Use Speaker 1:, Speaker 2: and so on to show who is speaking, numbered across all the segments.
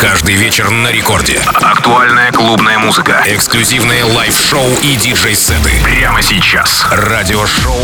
Speaker 1: Каждый вечер на рекорде. Актуальная клубная музыка. Эксклюзивные лайв-шоу и диджей-сеты. Прямо сейчас. Радиошоу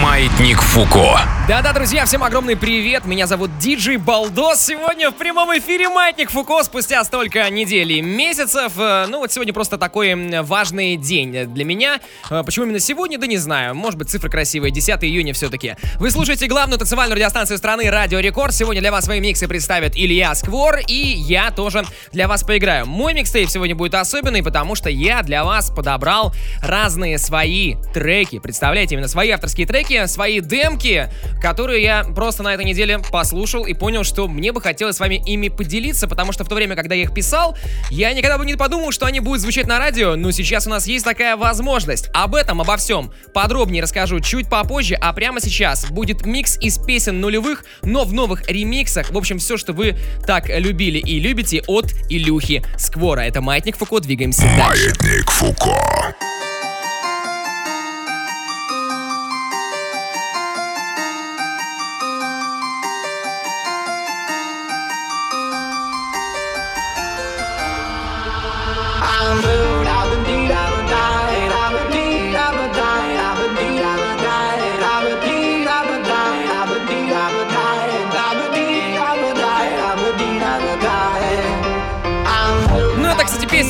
Speaker 1: «Маятник Фуко».
Speaker 2: Да-да, друзья, всем огромный привет. Меня зовут Диджей Балдос. Сегодня в прямом эфире Маятник Фуко спустя столько недель и месяцев. Э, ну вот сегодня просто такой важный день для меня. Э, почему именно сегодня? Да не знаю. Может быть цифра красивая. 10 июня все-таки. Вы слушаете главную танцевальную радиостанцию страны Радио Рекорд. Сегодня для вас свои миксы представят Илья Сквор и я тоже для вас поиграю. Мой микстейп сегодня будет особенный, потому что я для вас подобрал разные свои треки. Представляете, именно свои авторские треки, свои демки, которую я просто на этой неделе послушал и понял, что мне бы хотелось с вами ими поделиться, потому что в то время, когда я их писал, я никогда бы не подумал, что они будут звучать на радио, но сейчас у нас есть такая возможность. Об этом, обо всем подробнее расскажу чуть попозже, а прямо сейчас будет микс из песен нулевых, но в новых ремиксах. В общем, все, что вы так любили и любите от Илюхи Сквора. Это Маятник Фуко, двигаемся дальше.
Speaker 1: Маятник Фуко.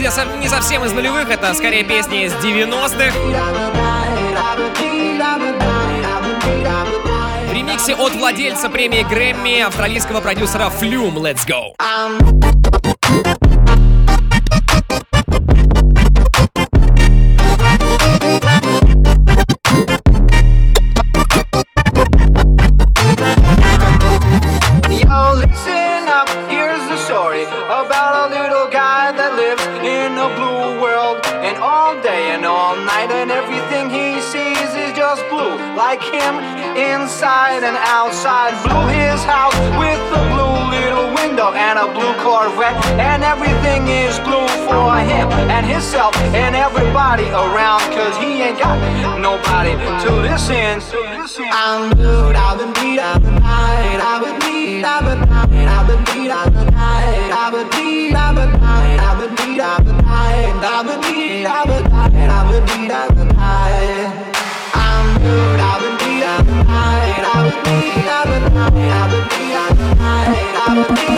Speaker 2: Песня не совсем из нулевых, это скорее песни из 90-х. В ремиксе от владельца премии Грэмми австралийского продюсера Flume Let's Go.
Speaker 3: a blue Corvette, and everything is blue for him and himself and everybody around, cause he ain't got nobody to listen. I'm blue, I've been beat, I've been night, I've been beat, I've night, I've been beat, I've night, I've been beat, I've night, I've been beat, I've night, I've been beat, I've been night, I've been beat, I've been night. I'm blue, I've been beat, I've night, I've been beat, I've night, I've been beat, I've night, I've been beat.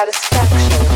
Speaker 3: satisfaction.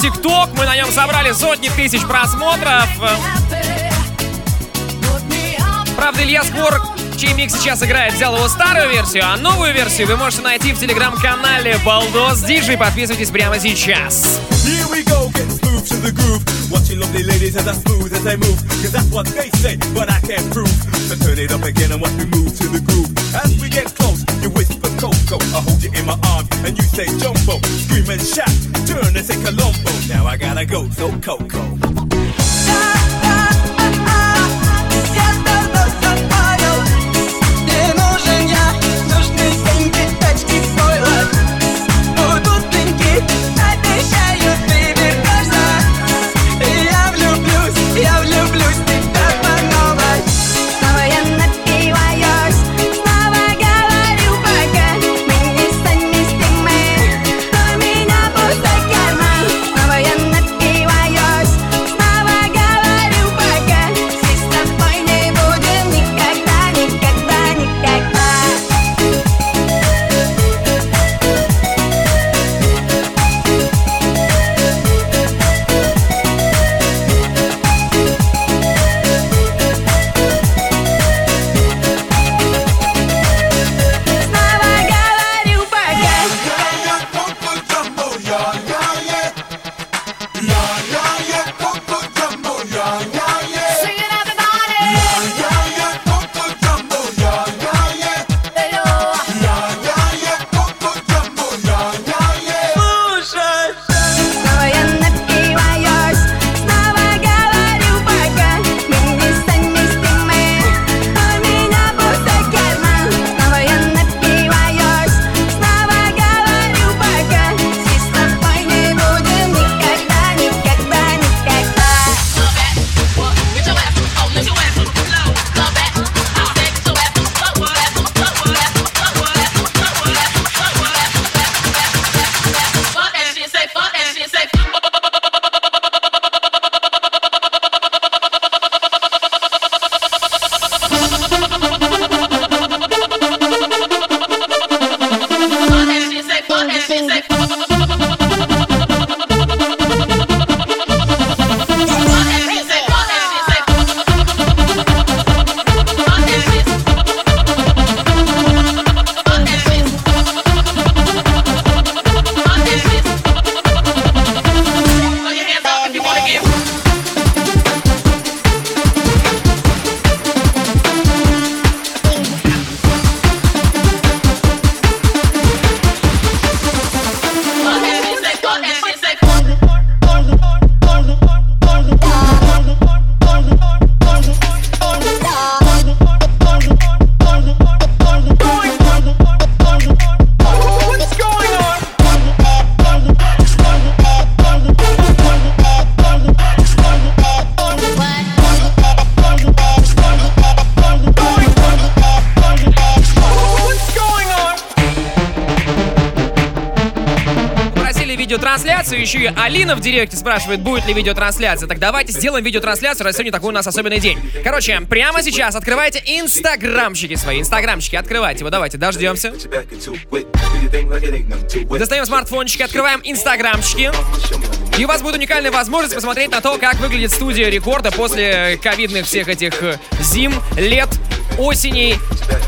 Speaker 4: ТикТок. Мы на нем собрали сотни тысяч просмотров. Правда, Илья Скор, чей микс сейчас играет, взял его старую версию, а новую версию вы можете найти в телеграм-канале Балдос Диджей. Подписывайтесь прямо сейчас. Watching lovely ladies as I smooth as they move. Cause that's what they say, but I can't prove. So turn it up again and watch me move to the groove. As we get close, you I hold you in my arms and you say Jumbo. Scream and shout, turn and say Colombo. Now I gotta go, so Coco.
Speaker 2: Алина в директе спрашивает, будет ли видеотрансляция. Так давайте сделаем видеотрансляцию, раз сегодня такой у нас особенный день. Короче, прямо сейчас открывайте инстаграмчики свои. Инстаграмчики открывайте. Вот давайте, дождемся. Достаем смартфончики, открываем инстаграмчики. И у вас будет уникальная возможность посмотреть на то, как выглядит студия рекорда после ковидных всех этих э, зим, лет, осеней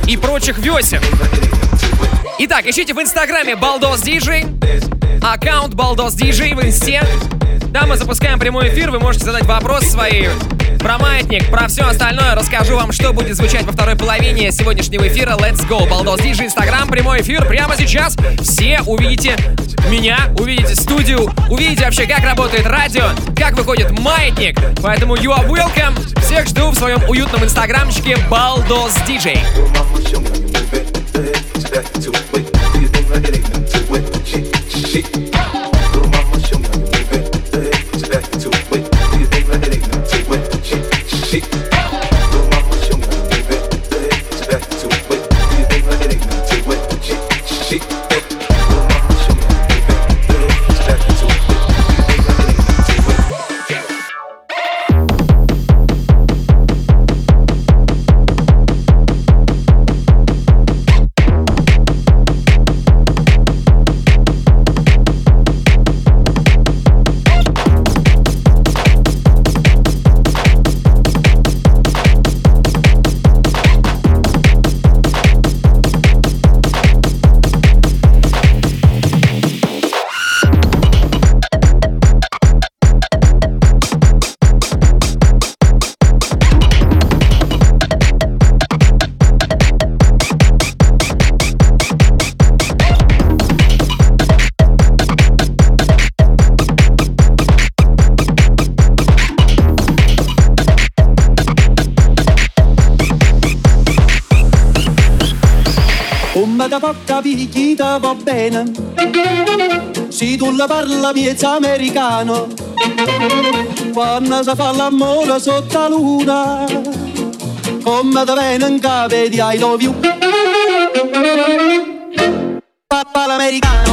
Speaker 2: и прочих весен. Итак, ищите в инстаграме Балдос Диджей, аккаунт Балдос Диджей в инсте. Там мы запускаем прямой эфир, вы можете задать вопрос свои про маятник, про все остальное. Расскажу вам, что будет звучать во второй половине сегодняшнего эфира. Let's go! Балдос Диджей, Инстаграм, прямой эфир прямо сейчас. Все увидите меня, увидите студию, увидите вообще, как работает радио, как выходит маятник. Поэтому you are welcome. Всех жду в своем уютном инстаграмчике Балдос Диджей.
Speaker 5: Picchita va bene. Se tu la parla miezza americano, quando si fa l'amore sotto la luna, come da bene in capo di I love you. Papà l'americano.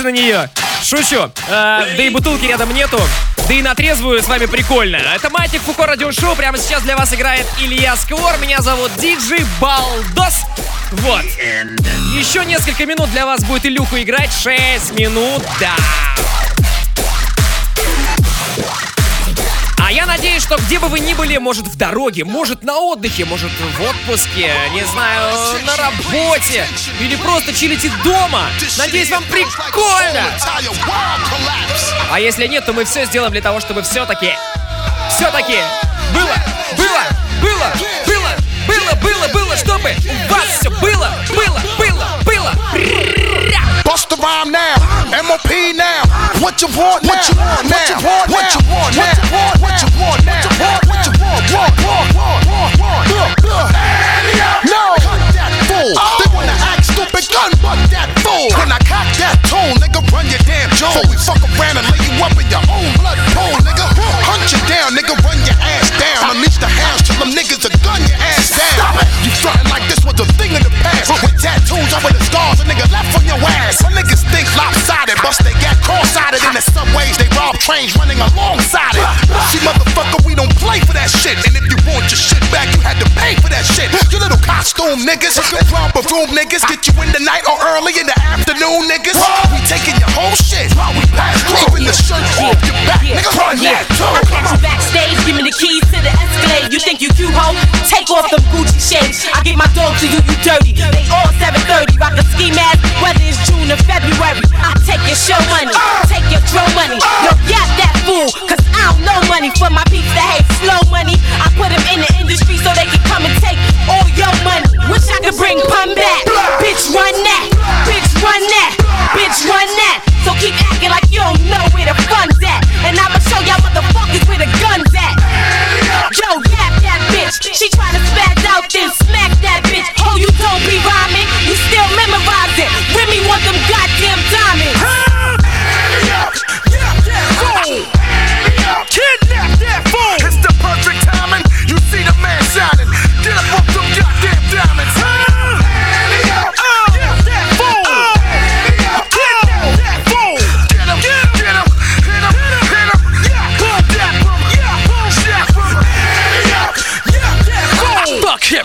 Speaker 2: Садиться на нее. Шучу. А, да и бутылки рядом нету. Да и на трезвую с вами прикольно. Это Матик Фуко радиошоу. Прямо сейчас для вас играет Илья Сквор. Меня зовут Диджи Балдос. Вот. Еще несколько минут для вас будет Илюху играть. 6 минут, да. Что где бы вы ни были, может в дороге, может на отдыхе, может в отпуске, не знаю, на работе или просто чилите дома. Надеюсь, вам прикольно. А если нет, то мы все сделаем для того, чтобы все-таки, все-таки было, было, было, было, было, было, было, чтобы у вас все было, было, было, было.
Speaker 6: Bust the rhyme now, MOP now. What you want now? What you want now? What you want now? What you want now? What you want? Now? What you want, What you want, What you want, What you want, What you want. What you want? No, that fool. Oh. They wanna act stupid, gun butt that fool. When I cock that tone, nigga, run your damn jaw. We fuck around and lay you up in your own blood pool, nigga. Hunt you down, nigga, run your ass down. Unleash the house till them niggas are tattoos over the scars, a nigga left on your ass. Some niggas think lopsided, bust they got cross-sided in the subways. They rob trains running alongside it. See, motherfucker, we don't play for that shit. And if you want your shit back, you had to pay for that shit. You little costume niggas, romper room niggas, get you in the night or early in the afternoon, niggas. We taking your whole shit while we pass through. Keeping the shirt off your back, nigga. Run that too.
Speaker 7: I catch you backstage, give me the keys to the Escalade. You think you cute, ho? Take off them Gucci shades. I get my dog to you, you dirty. They all 730, rock a ski mask, whether it's June or February. I take your show money, take your throw money. Yo, got that fool, cause I don't know money for my peeps that hate slow money. I put them in the industry so they can come and take all your money. Wish I could bring pun back. Bitch, run that. Bitch, run that. Bitch, run that. So keep acting like you don't know where the fun's at. And I'ma bitch. She tryna spaz out, then smack that bitch. Oh, you don't be rhyming. You still memorize it. Remy want them goddamn diamonds.
Speaker 6: Kidnap that fool! It's the perfect timing. You see the man shining. Get up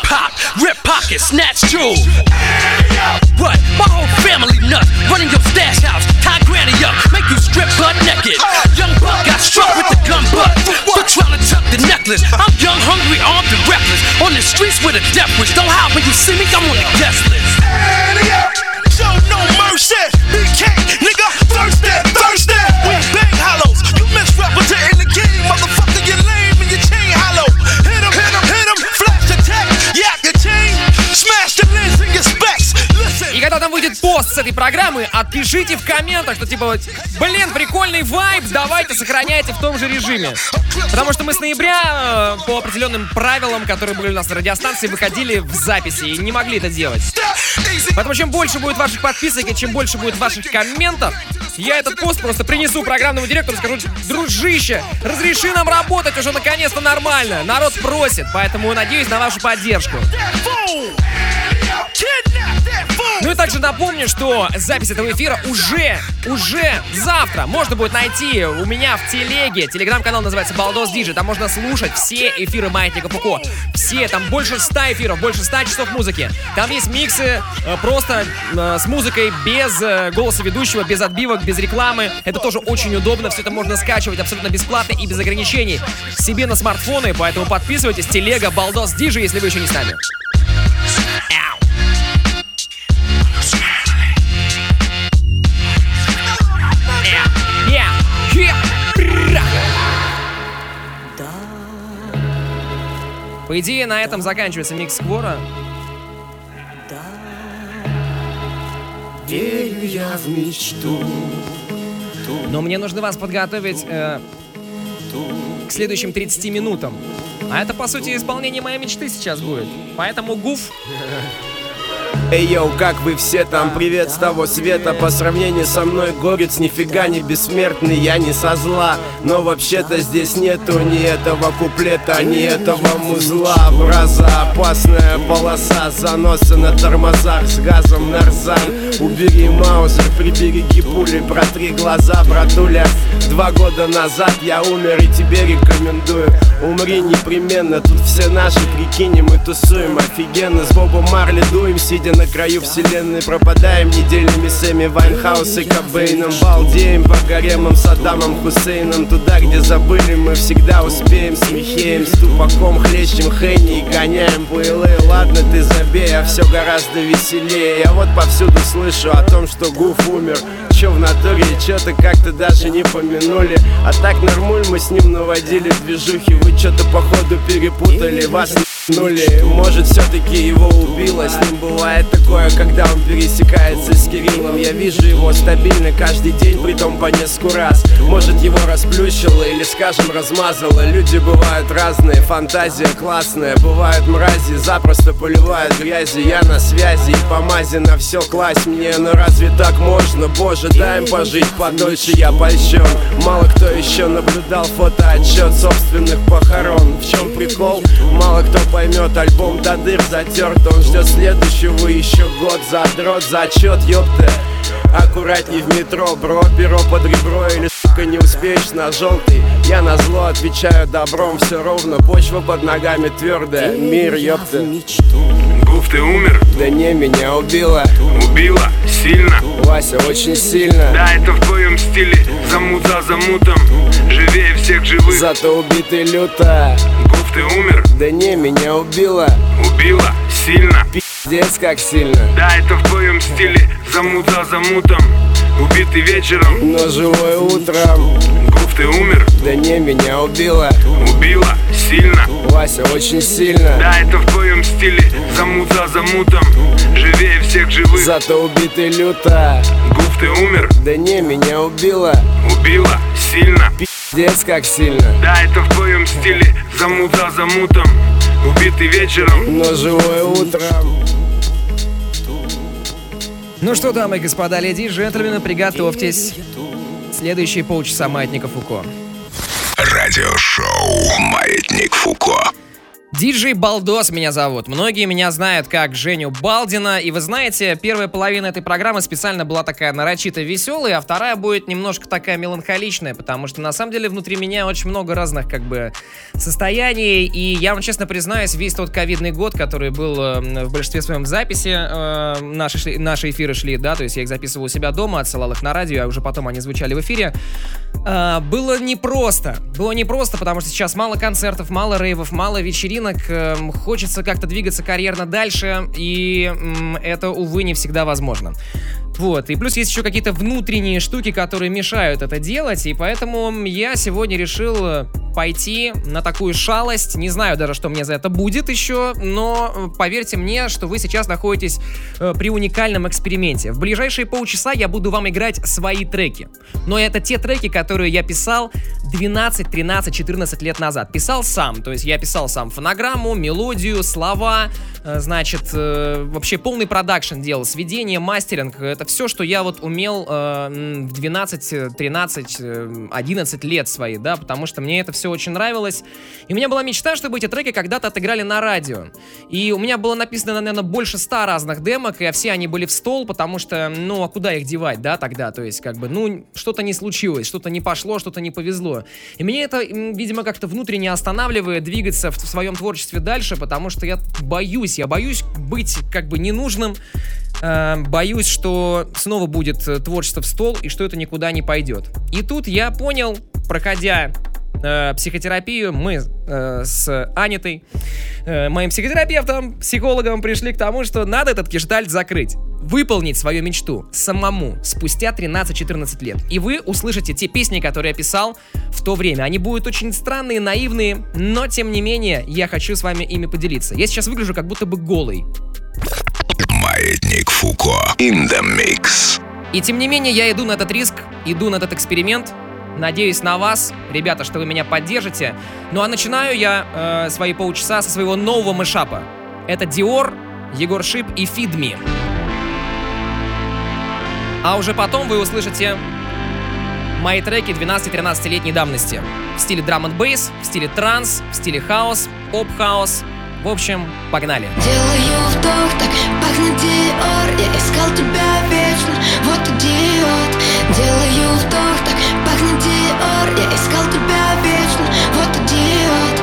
Speaker 8: hop, rip pockets, snatch jewels. What? My whole family nuts, running your stash house, tie granny up, make you strip butt naked. Young buck got struck with the gun butt for trying to tuck the necklace. I'm young, hungry, armed, and reckless. On the streets with a death wish. Don't hide when you see me, I'm on the guest list.
Speaker 6: Show no mercy. BK, nigga, thirsty.
Speaker 2: С этой программы, отпишите в комментах, что типа, блин, прикольный вайб, давайте сохраняйте в том же режиме. Потому что мы с ноября э, по определенным правилам, которые были у нас на радиостанции, выходили в записи и не могли это делать. Поэтому чем больше будет ваших подписок и чем больше будет ваших комментов, я этот пост просто принесу программному директору и скажу, дружище, разреши нам работать уже наконец-то нормально. Народ просит, поэтому надеюсь на вашу поддержку.
Speaker 6: That
Speaker 2: Ну и также напомню, что запись этого эфира уже, уже завтра можно будет найти у меня в телеге. Телеграм-канал называется Балдос Диджи. Там можно слушать все эфиры Маятника Фуко. Все, там больше 100 эфиров, больше 100 часов музыки. Там есть миксы э, просто э, с музыкой без э, голоса ведущего, без отбивок, без рекламы. Это тоже очень удобно. Все это можно скачивать абсолютно бесплатно и без ограничений себе на смартфоны. Поэтому подписывайтесь. Телега Балдос Диджи, если вы еще не с нами. Ау. По идее, на этом заканчивается микс Сквора. Но мне нужно вас подготовить э, к следующим 30 минутам. А это, по сути, исполнение моей мечты сейчас будет. Поэтому гуф.
Speaker 9: Эй, йоу, как вы все там? Привет с того света. По сравнению со мной горец нифига не бессмертный Я не со зла, но вообще-то здесь нету Ни этого куплета, ни этого музла. Браза, опасная полоса Заносы на тормозах с газом нарзан Убери маузер, прибереги пули Протри глаза, братуля. Два года назад я умер и тебе рекомендую Умри непременно, тут все наши прикинь мы тусуем офигенно. С Бобом Марли дуем, сидя на краю вселенной. Пропадаем неделями с Эми Вайнхаус и Кобейном Балдеем по гаремам с Адамом Хусейном. Туда, где забыли, мы всегда успеем. С Михеем, с Тупаком, хлещем Хенни и гоняем пулы Ладно, ты забей, а все гораздо веселее. Я вот повсюду слышу о том, что Гуф умер Чё в натуре, чё-то как-то даже не помянули. А так нормуль мы с ним наводили движухи. Вы чё-то походу перепутали, вас нули Может все-таки его убило? С ним бывает такое, когда он пересекается с Кириллом. Я вижу его стабильно каждый день, притом по несколько раз. Может его расплющило или, скажем, размазало? Люди бывают разные, фантазия классная. Бывают мрази, запросто поливают грязью Я на связи и по мази на все класть мне. Но разве так можно? Боже, дай им пожить подольше, я польщен Мало кто еще наблюдал фотоотчет собственных похорон. В чем прикол? Мало кто поймет альбом до дыр затерт. Он ждет следующего еще год Задрот, зачет, ёпта. Аккуратней в метро, бро, перо под ребро Или, сука, не успеешь на желтый Я на зло отвечаю добром, все ровно Почва под ногами твердая, мир, ёпта.
Speaker 10: Гуф, ты умер?
Speaker 9: Да не, меня убила
Speaker 10: Убила? Сильно?
Speaker 9: Вася, очень сильно.
Speaker 10: Да, это в твоем стиле. Замут за замутом. Живее всех живых.
Speaker 9: Зато убитый люто.
Speaker 10: Гуф, ты умер?
Speaker 9: Да не, меня убила
Speaker 10: Убила? Сильно?
Speaker 9: Пиздец, как сильно
Speaker 10: Да, это в твоем стиле Замут за замутом Убитый вечером
Speaker 9: Но живой утром
Speaker 10: Гуф, ты умер?
Speaker 9: Да не, меня убила
Speaker 10: Убила? Сильно?
Speaker 9: Вася, очень сильно
Speaker 10: Да, это в твоем стиле Замут за замутом Живее всех живых
Speaker 9: Зато убитый люто
Speaker 10: Гуф, ты умер?
Speaker 9: Да не, меня убила
Speaker 10: Убила? Сильно?
Speaker 9: Пиздец, как сильно
Speaker 10: Да, это в твоем стиле Замут за замутом Убитый вечером
Speaker 9: Но живой утром
Speaker 2: Ну что, дамы и господа, леди и джентльмены, приготовьтесь. Следующие полчаса Маятника Фуко.
Speaker 1: Радиошоу «Маятник Фуко».
Speaker 2: Диджей Балдос меня зовут. Многие меня знают как Женю Балдина. И вы знаете, первая половина этой программы специально была такая нарочито веселая, а вторая будет немножко такая меланхоличная, потому что на самом деле внутри меня очень много разных как бы состояний. И я вам честно признаюсь, весь тот ковидный год, который был э, в большинстве своем в записи, э, наши, шли- наши эфиры шли, да, то есть я их записывал у себя дома, отсылал их на радио, а уже потом они звучали в эфире. А, было непросто. Было непросто, потому что сейчас мало концертов, мало рейвов, мало вечеринок. Эм, Хочется как-то двигаться карьерно дальше, и это, увы, не всегда возможно. Вот, и плюс есть еще какие-то внутренние штуки, которые мешают это делать, и поэтому я сегодня решил э, пойти на такую шалость. Не знаю даже, что мне за это будет еще, но э, поверьте мне, что вы сейчас находитесь э, при уникальном эксперименте. В ближайшие полчаса я буду вам играть свои треки. Но это те треки, которые я писал 12, 13, 14 лет назад. Писал сам, то есть я писал сам фонограмму, мелодию, слова, значит, вообще полный продакшн делал, сведение, мастеринг. Это все, что я вот умел э, в 12, э, 13, э, 11 лет свои, да, потому что мне это все очень нравилось. И у меня была мечта, чтобы эти треки когда-то отыграли на радио. И у меня было написано, наверное, больше 100 разных демок, и все они были в стол, потому что, ну, а куда их девать, да, тогда? То есть, как бы, ну, что-то не случилось, что-то не пошло, что-то не повезло. И меня это, видимо, как-то внутренне останавливает двигаться в, в своем творчестве дальше, потому что я боюсь, я боюсь быть как бы ненужным, э, боюсь, что снова будет э, творчество в стол и что это никуда не пойдет. И тут я понял, проходя э, психотерапию, мы э, с Анитой, э, моим психотерапевтом, психологом, пришли к тому, что надо этот гештальт закрыть. Выполнить свою мечту самому спустя 13-14 лет. И вы услышите те песни, которые я писал в то время. Они будут очень странные, наивные, но тем не менее я хочу с вами ими поделиться. Я сейчас выгляжу как будто бы голый.
Speaker 1: Маятник Фуко. In the mix.
Speaker 2: И тем не менее, я иду на этот риск, иду на этот эксперимент. Надеюсь на вас, ребята, что вы меня поддержите. Ну а начинаю я э, свои полчаса со своего нового мышапа. Это Dior Егор Шип и Feed Me. А уже потом вы услышите мои треки 12-13-летней давности. В стиле драм н бейс, в стиле транс, в стиле хаус, поп-хаус. В общем, погнали.
Speaker 4: Делаю вдох, так пахнет Диор. Я искал тебя вечно, вот идиот. Делаю вдох, так пахнет Диор. Я искал тебя вечно, вот идиот.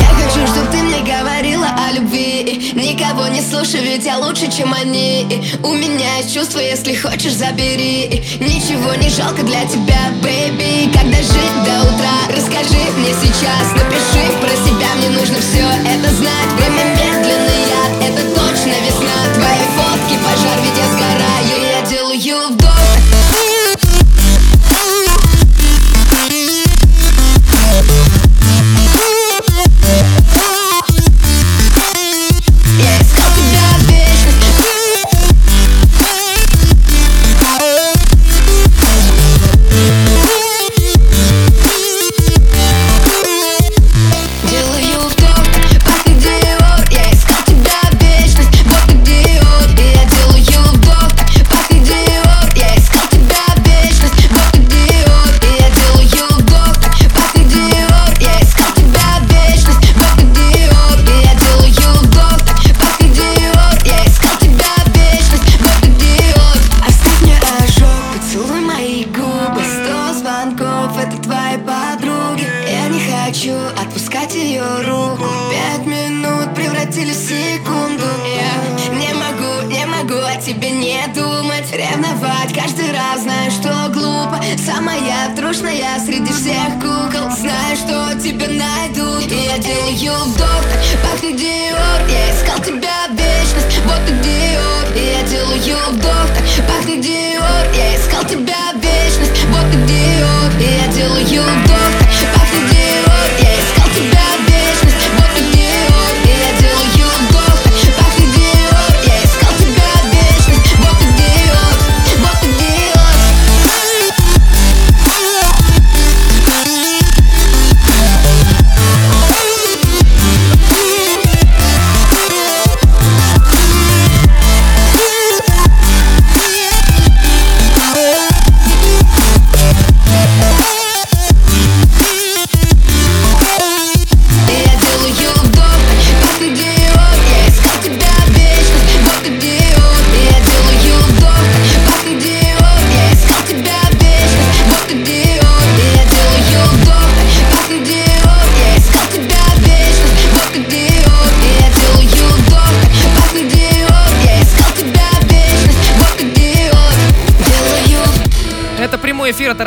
Speaker 4: Я хочу, чтоб ты мне говорила о любви. Никого не слушай, ведь я лучше, чем они. У меня есть чувства, если хочешь, забери. Ничего не жалко для тебя, бэйби Когда жить до утра, расскажи мне сейчас. Напиши про себя, мне нужно все это знать. Время это точно весна Твои фотки, пожар, ведь я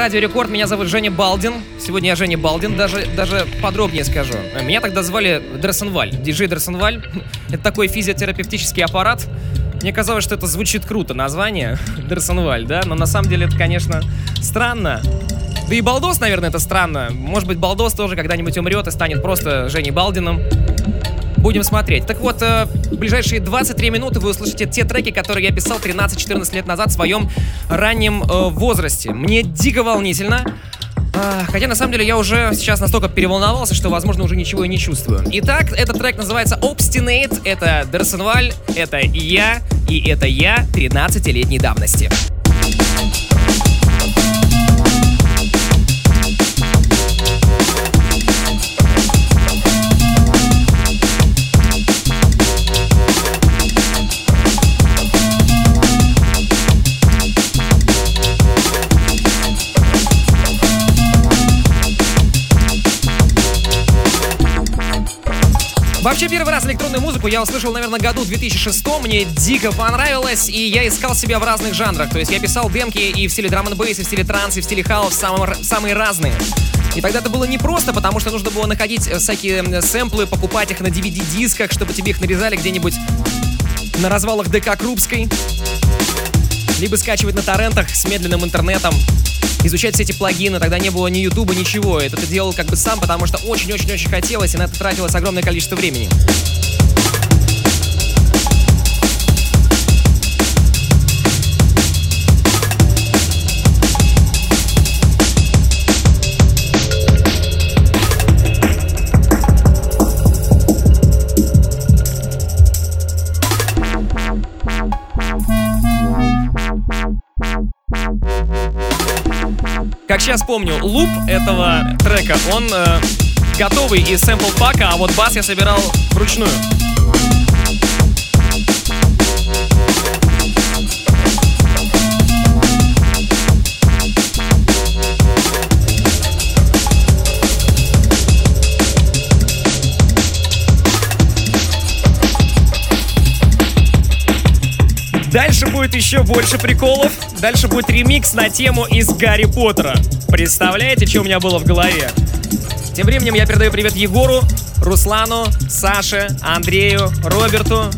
Speaker 2: Радио Рекорд. Меня зовут Женя Балдин. Сегодня я Женя Балдин, даже, даже подробнее скажу. Меня тогда звали Дрессенваль, диджей Дрессенваль. Это такой физиотерапевтический аппарат. Мне казалось, что это звучит круто, название Дрессенваль, да? Но на самом деле это, конечно, странно. Да и Балдос, наверное, это странно. Может быть, Балдос тоже когда-нибудь умрет и станет просто Женей Балдином. Будем смотреть. Так вот, э, в ближайшие 23 минуты вы услышите те треки, которые я писал 13-14 лет назад в своем раннем э, возрасте. Мне дико волнительно. А, Хотя на самом деле я уже сейчас настолько переволновался, что, возможно, уже ничего и не чувствую. Итак, этот трек называется Obstinate. Это Дерсенваль, это я, и это я 13-летней давности. Вообще, первый раз электронную музыку я услышал, наверное, году 2006 Мне дико понравилось, и я искал себя в разных жанрах. То есть я писал демки и в стиле драм н и в стиле транс, и в стиле хаус, самые, самые разные. И тогда это было непросто, потому что нужно было находить э, всякие сэмплы, покупать их на DVD-дисках, чтобы тебе их нарезали где-нибудь на развалах ДК Крупской. Либо скачивать на торрентах с медленным интернетом, изучать все эти плагины, тогда не было ни Ютуба, ничего. Это ты делал как бы сам, потому что очень-очень-очень хотелось, и на это тратилось огромное количество времени. Как сейчас помню, луп этого трека, он э, готовый из сэмпл пака, а вот бас я собирал вручную. Дальше будет еще больше приколов. Дальше будет ремикс на тему из Гарри Поттера. Представляете, что у меня было в голове? Тем временем я передаю привет Егору, Руслану, Саше, Андрею, Роберту,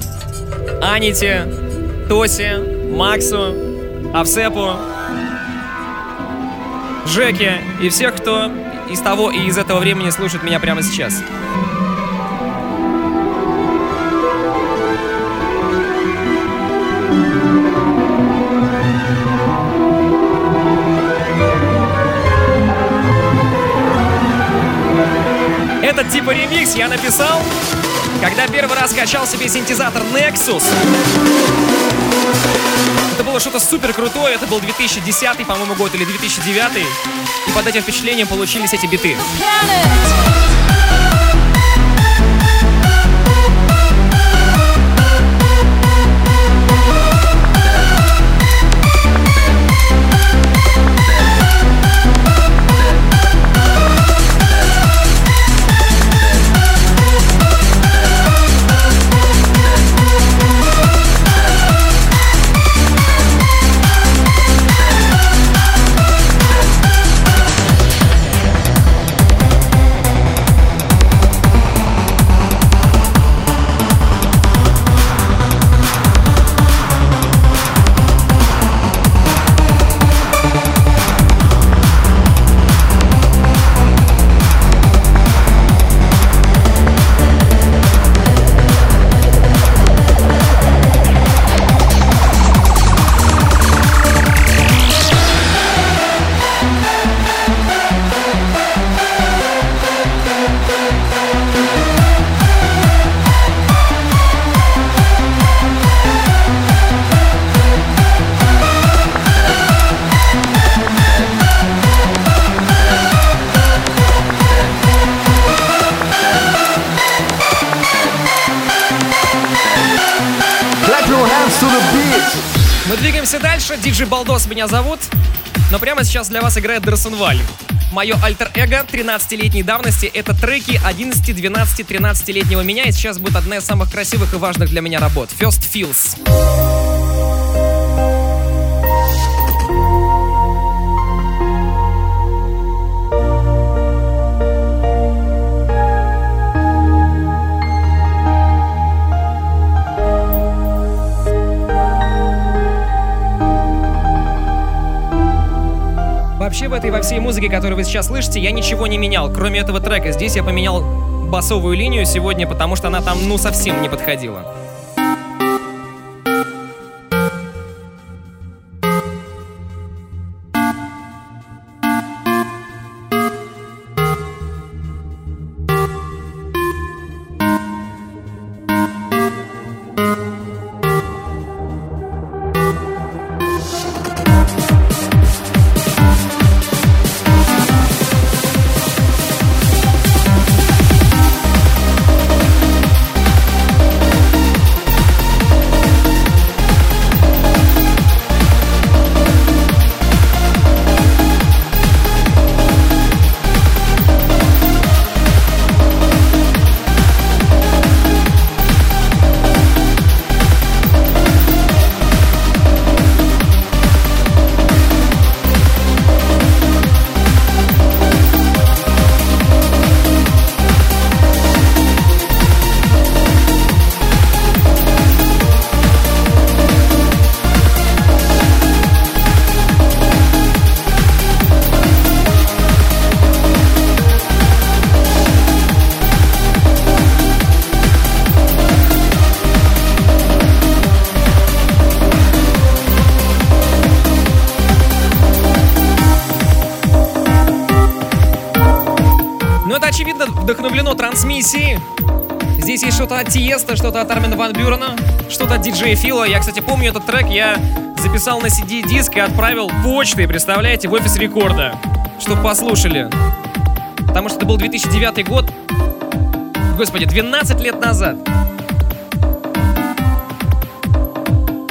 Speaker 2: Аните, Тосе, Максу, Авсепу, Жеке и всех, кто из того и из этого времени слушает меня прямо сейчас. Этот типа ремикс я написал, когда первый раз качал себе синтезатор Nexus. Это было что-то супер крутое, это был 2010, по-моему, год или 2009. И под этим впечатлением получились эти биты. Меня зовут. Но прямо сейчас для вас играет Дросенваль. Мое альтер-эго 13-летней давности — это треки 11, 12, 13-летнего меня, и сейчас будет одна из самых красивых и важных для меня работ — First Feels. Вообще в этой во всей музыке, которую вы сейчас слышите, я ничего не менял, кроме этого трека. Здесь я поменял басовую линию сегодня, потому что она там ну совсем не подходила. Ну это очевидно вдохновлено трансмиссией. Здесь есть что-то от Тиеста, что-то от Армина Ван Бюрена, что-то от диджея Фила. Я, кстати, помню этот трек, я записал на CD-диск и отправил почтой, представляете, в офис рекорда. чтобы послушали. Потому что это был 2009 год. Господи, 12 лет назад.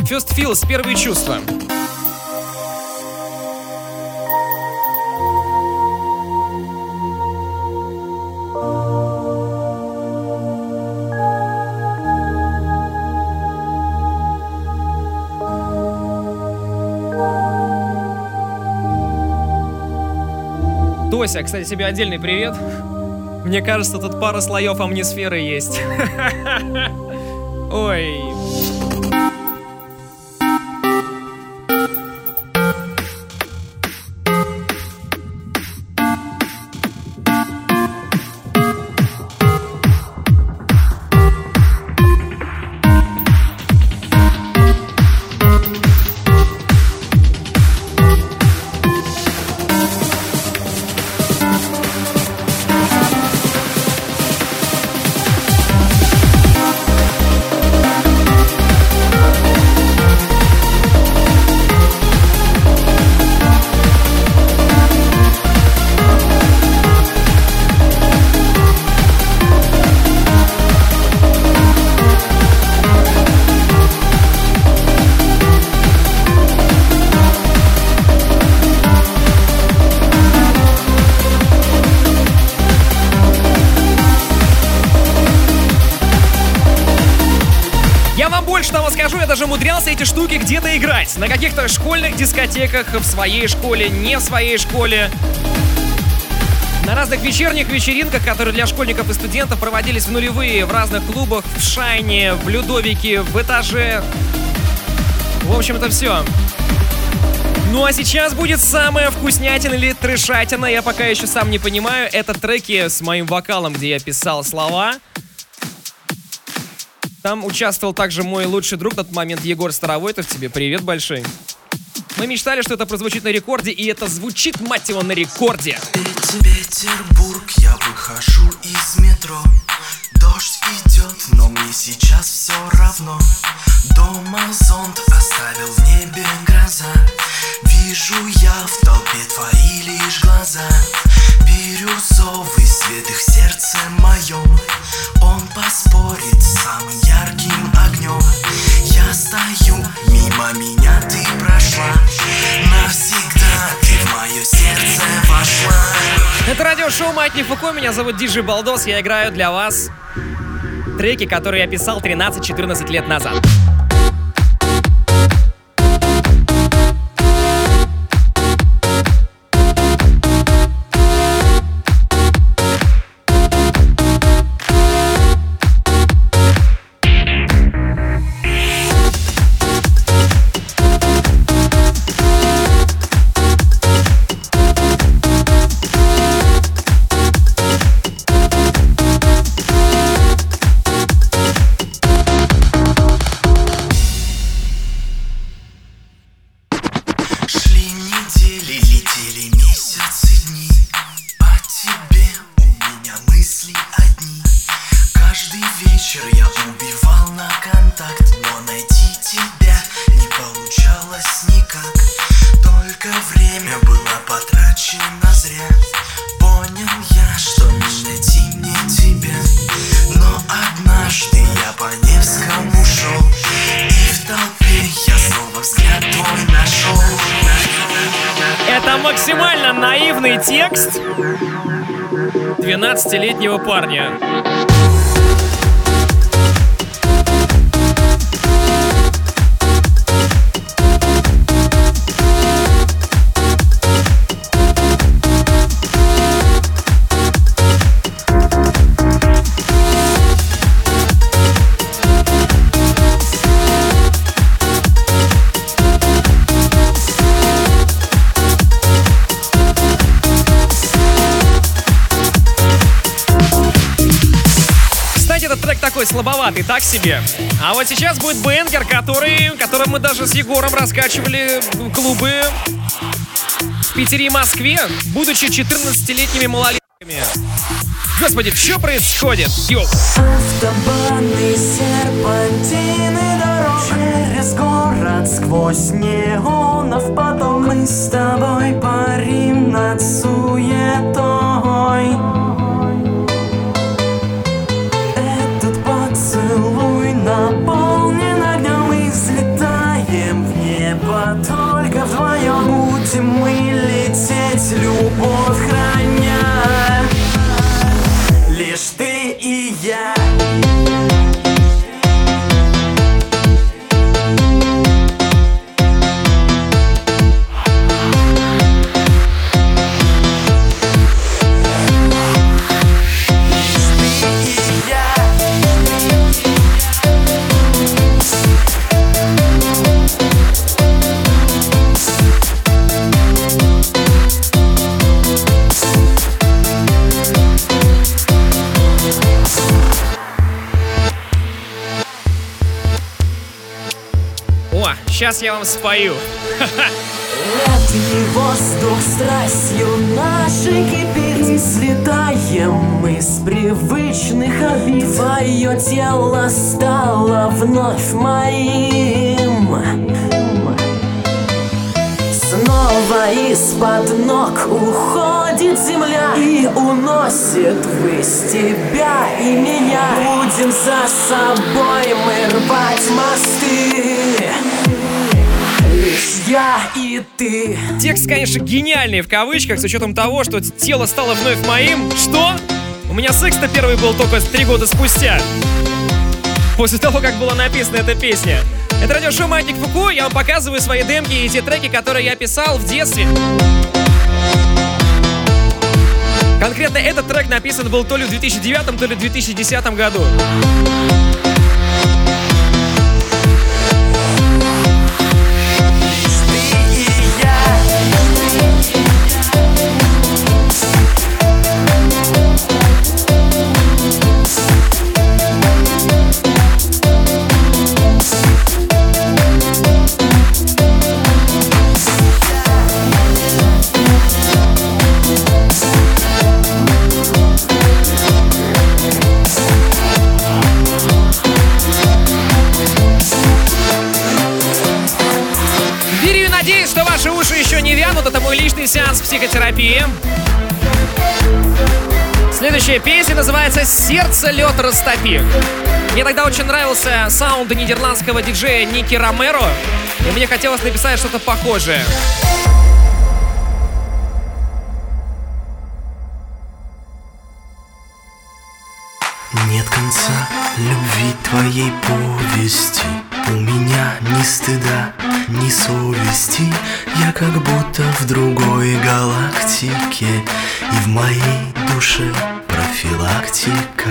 Speaker 2: First Feels, первые чувства. Тося, кстати, тебе отдельный привет. Мне кажется, тут пара слоев амнисферы есть. Ой. Скажу, я даже умудрялся эти штуки где-то играть. На каких-то школьных дискотеках, в своей школе, не в своей школе. На разных вечерних вечеринках, которые для школьников и студентов проводились в нулевые, в разных клубах, в Шайне, в Людовике, в Этаже. В общем, это все. Ну а сейчас будет самая вкуснятина или трешатина, я пока еще сам не понимаю. Это треки с моим вокалом, где я писал слова. Там участвовал также мой лучший друг на тот момент Егор Старовойтов. Тебе привет большой. Мы мечтали, что это прозвучит на рекорде, и это звучит, мать его, на рекорде.
Speaker 11: Петербург, я выхожу из метро Дождь идет, но мне сейчас все равно Дома зонт оставил в небе гроза. Вижу я в толпе твои лишь глаза. Бирюзовый свет их в сердце моем. Он поспорит с самым ярким огнем. Я стою, мимо меня ты прошла. Навсегда ты в мое сердце вошла.
Speaker 2: Это радиошоу Маятник Фуко, меня зовут Диджи Балдос, я играю для вас треки, которые я писал 13-14 лет назад. Текст 12-летнего парня. Так себе. А вот сейчас будет бенгер, который, которым мы даже с Егором раскачивали клубы в Питере и Москве, будучи 14-летними малолетками. Господи, что происходит? Йоу.
Speaker 12: Автобаны, серпантины дорог Через город
Speaker 11: сквозь неонов поток Мы с тобой парим над суетой я
Speaker 2: вам спою.
Speaker 11: Летний воздух страстью нашей кипит Слетаем мы с привычных орбит Твое тело стало вновь моим Снова из-под ног уходит земля. И уносит ввысь тебя и меня Будем за собой мы рвать мосты я и ты
Speaker 2: Текст, конечно, гениальный в кавычках, с учетом того, что тело стало вновь моим. Что? У меня секс-то первый был только три года спустя. После того, как была написана эта песня. Это радиошоу Маятник Фуку, я вам показываю свои демки и те треки, которые я писал в детстве. Конкретно этот трек написан был то ли в 2009, то ли в 2010 году. Личный сеанс психотерапии. Следующая песня называется «Сердце лед растопи». Мне тогда очень нравился саунд нидерландского диджея Ники Ромеро, и мне хотелось написать что-то похожее.
Speaker 11: Нет конца любви твоей повести ни совести Я как будто в другой галактике И в моей душе профилактика.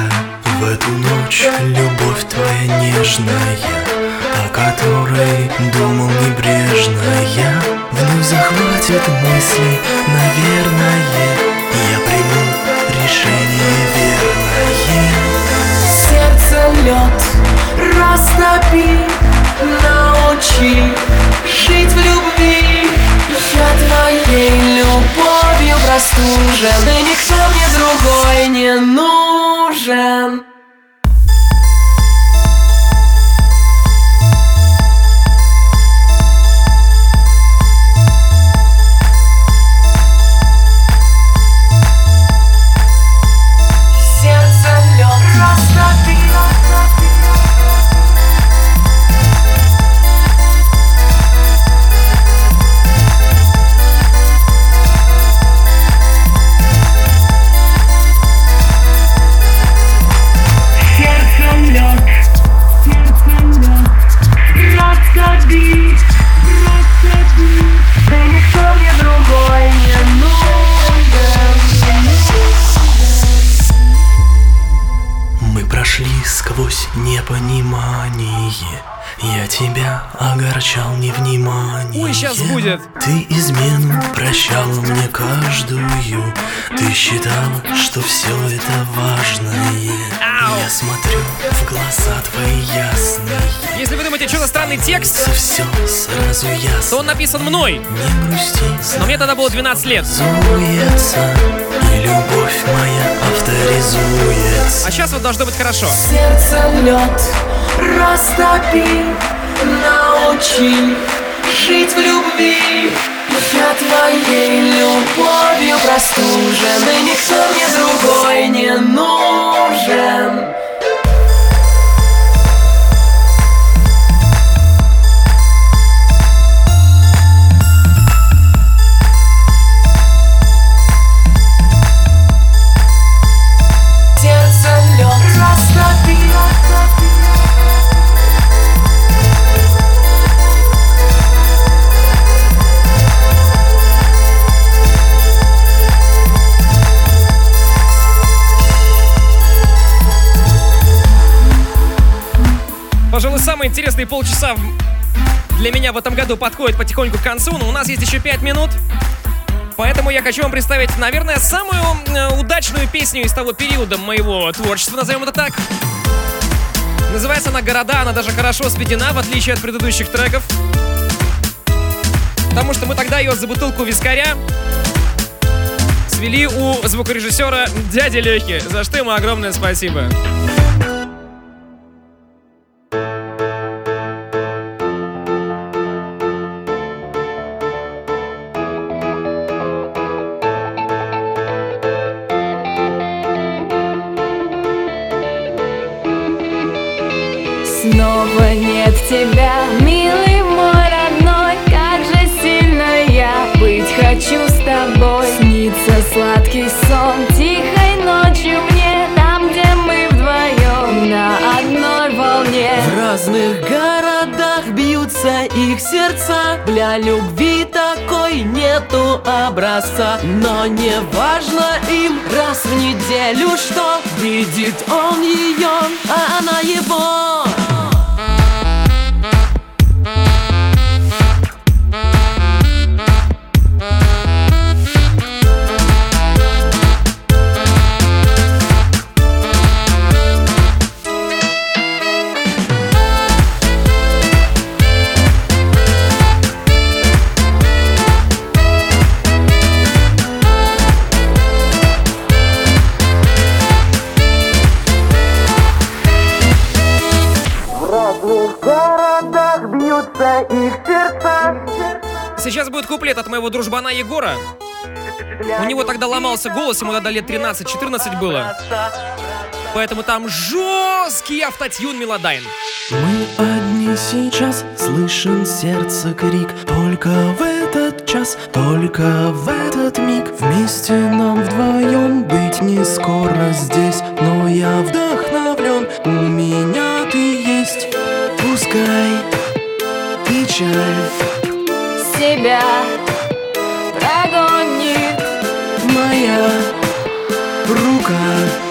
Speaker 11: В эту ночь любовь твоя нежная О которой думал небрежно я Вновь захватит мысли, наверное Я приму решение верное. Сердце лед растопи, научи жить в любви Я твоей любовью простужен И никто мне другой не нужен огорчал невниманием
Speaker 2: Ой, щас будет.
Speaker 11: Ты измену прощала мне каждую Ты считала, что все это важное Я смотрю в глаза твои ясные
Speaker 2: Если вы думаете, что за странный текст,
Speaker 11: Все сразу ясно
Speaker 2: то он написан мной.
Speaker 11: Не грусти,
Speaker 2: Но мне тогда было 12 лет.
Speaker 11: Зуется, и любовь моя авторизуется
Speaker 2: А сейчас вот должно быть хорошо.
Speaker 11: Сердце лед растопи,
Speaker 12: научи жить в любви. Я твоей любовью простужен И никто мне другой не нужен
Speaker 2: Пожалуй, самые интересные полчаса для меня в этом году подходят потихоньку к концу, но у нас есть еще 5 минут. Поэтому я хочу вам представить, наверное, самую э, удачную песню из того периода моего творчества, назовем это так. Называется она «Города», она даже хорошо сведена, в отличие от предыдущих треков. Потому что мы тогда ее за бутылку вискаря свели у звукорежиссера дяди Лехи, за что ему огромное спасибо.
Speaker 12: Снова
Speaker 11: их сердца. Для любви такой нету образца. Но не важно им раз в неделю что Видит он ее, а она его
Speaker 2: моего дружбана Егора. У него тогда ломался голос, ему тогда лет 13-14 было. Поэтому там жесткий автотюн Melodyne.
Speaker 11: Мы одни сейчас слышим сердце крик Только в этот час, только в этот миг Вместе нам вдвоем быть не скоро здесь Но я вдохновлен, у меня ты есть Пускай печаль
Speaker 12: Себя
Speaker 11: моя рука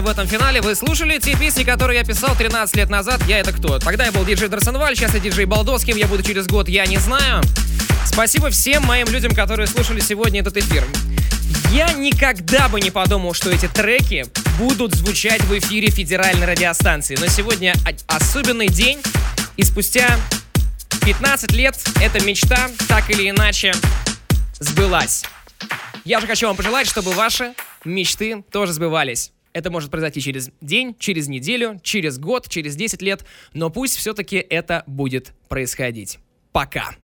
Speaker 12: в
Speaker 2: этом финале. Вы слушали те песни, которые я писал 13 лет назад. Я это кто? Тогда я был диджей Дарсенваль, сейчас я диджей Балдос. Кем я буду через год, я не знаю. Спасибо всем моим людям, которые слушали сегодня этот эфир. Я никогда бы не подумал, что эти треки будут звучать в эфире федеральной радиостанции. Но сегодня особенный день, и спустя 15 лет эта мечта так или иначе сбылась. Я же хочу вам пожелать, чтобы ваши мечты тоже сбывались. Это может произойти через день, через неделю, через год, через 10 лет, но пусть все-таки это будет происходить. Пока.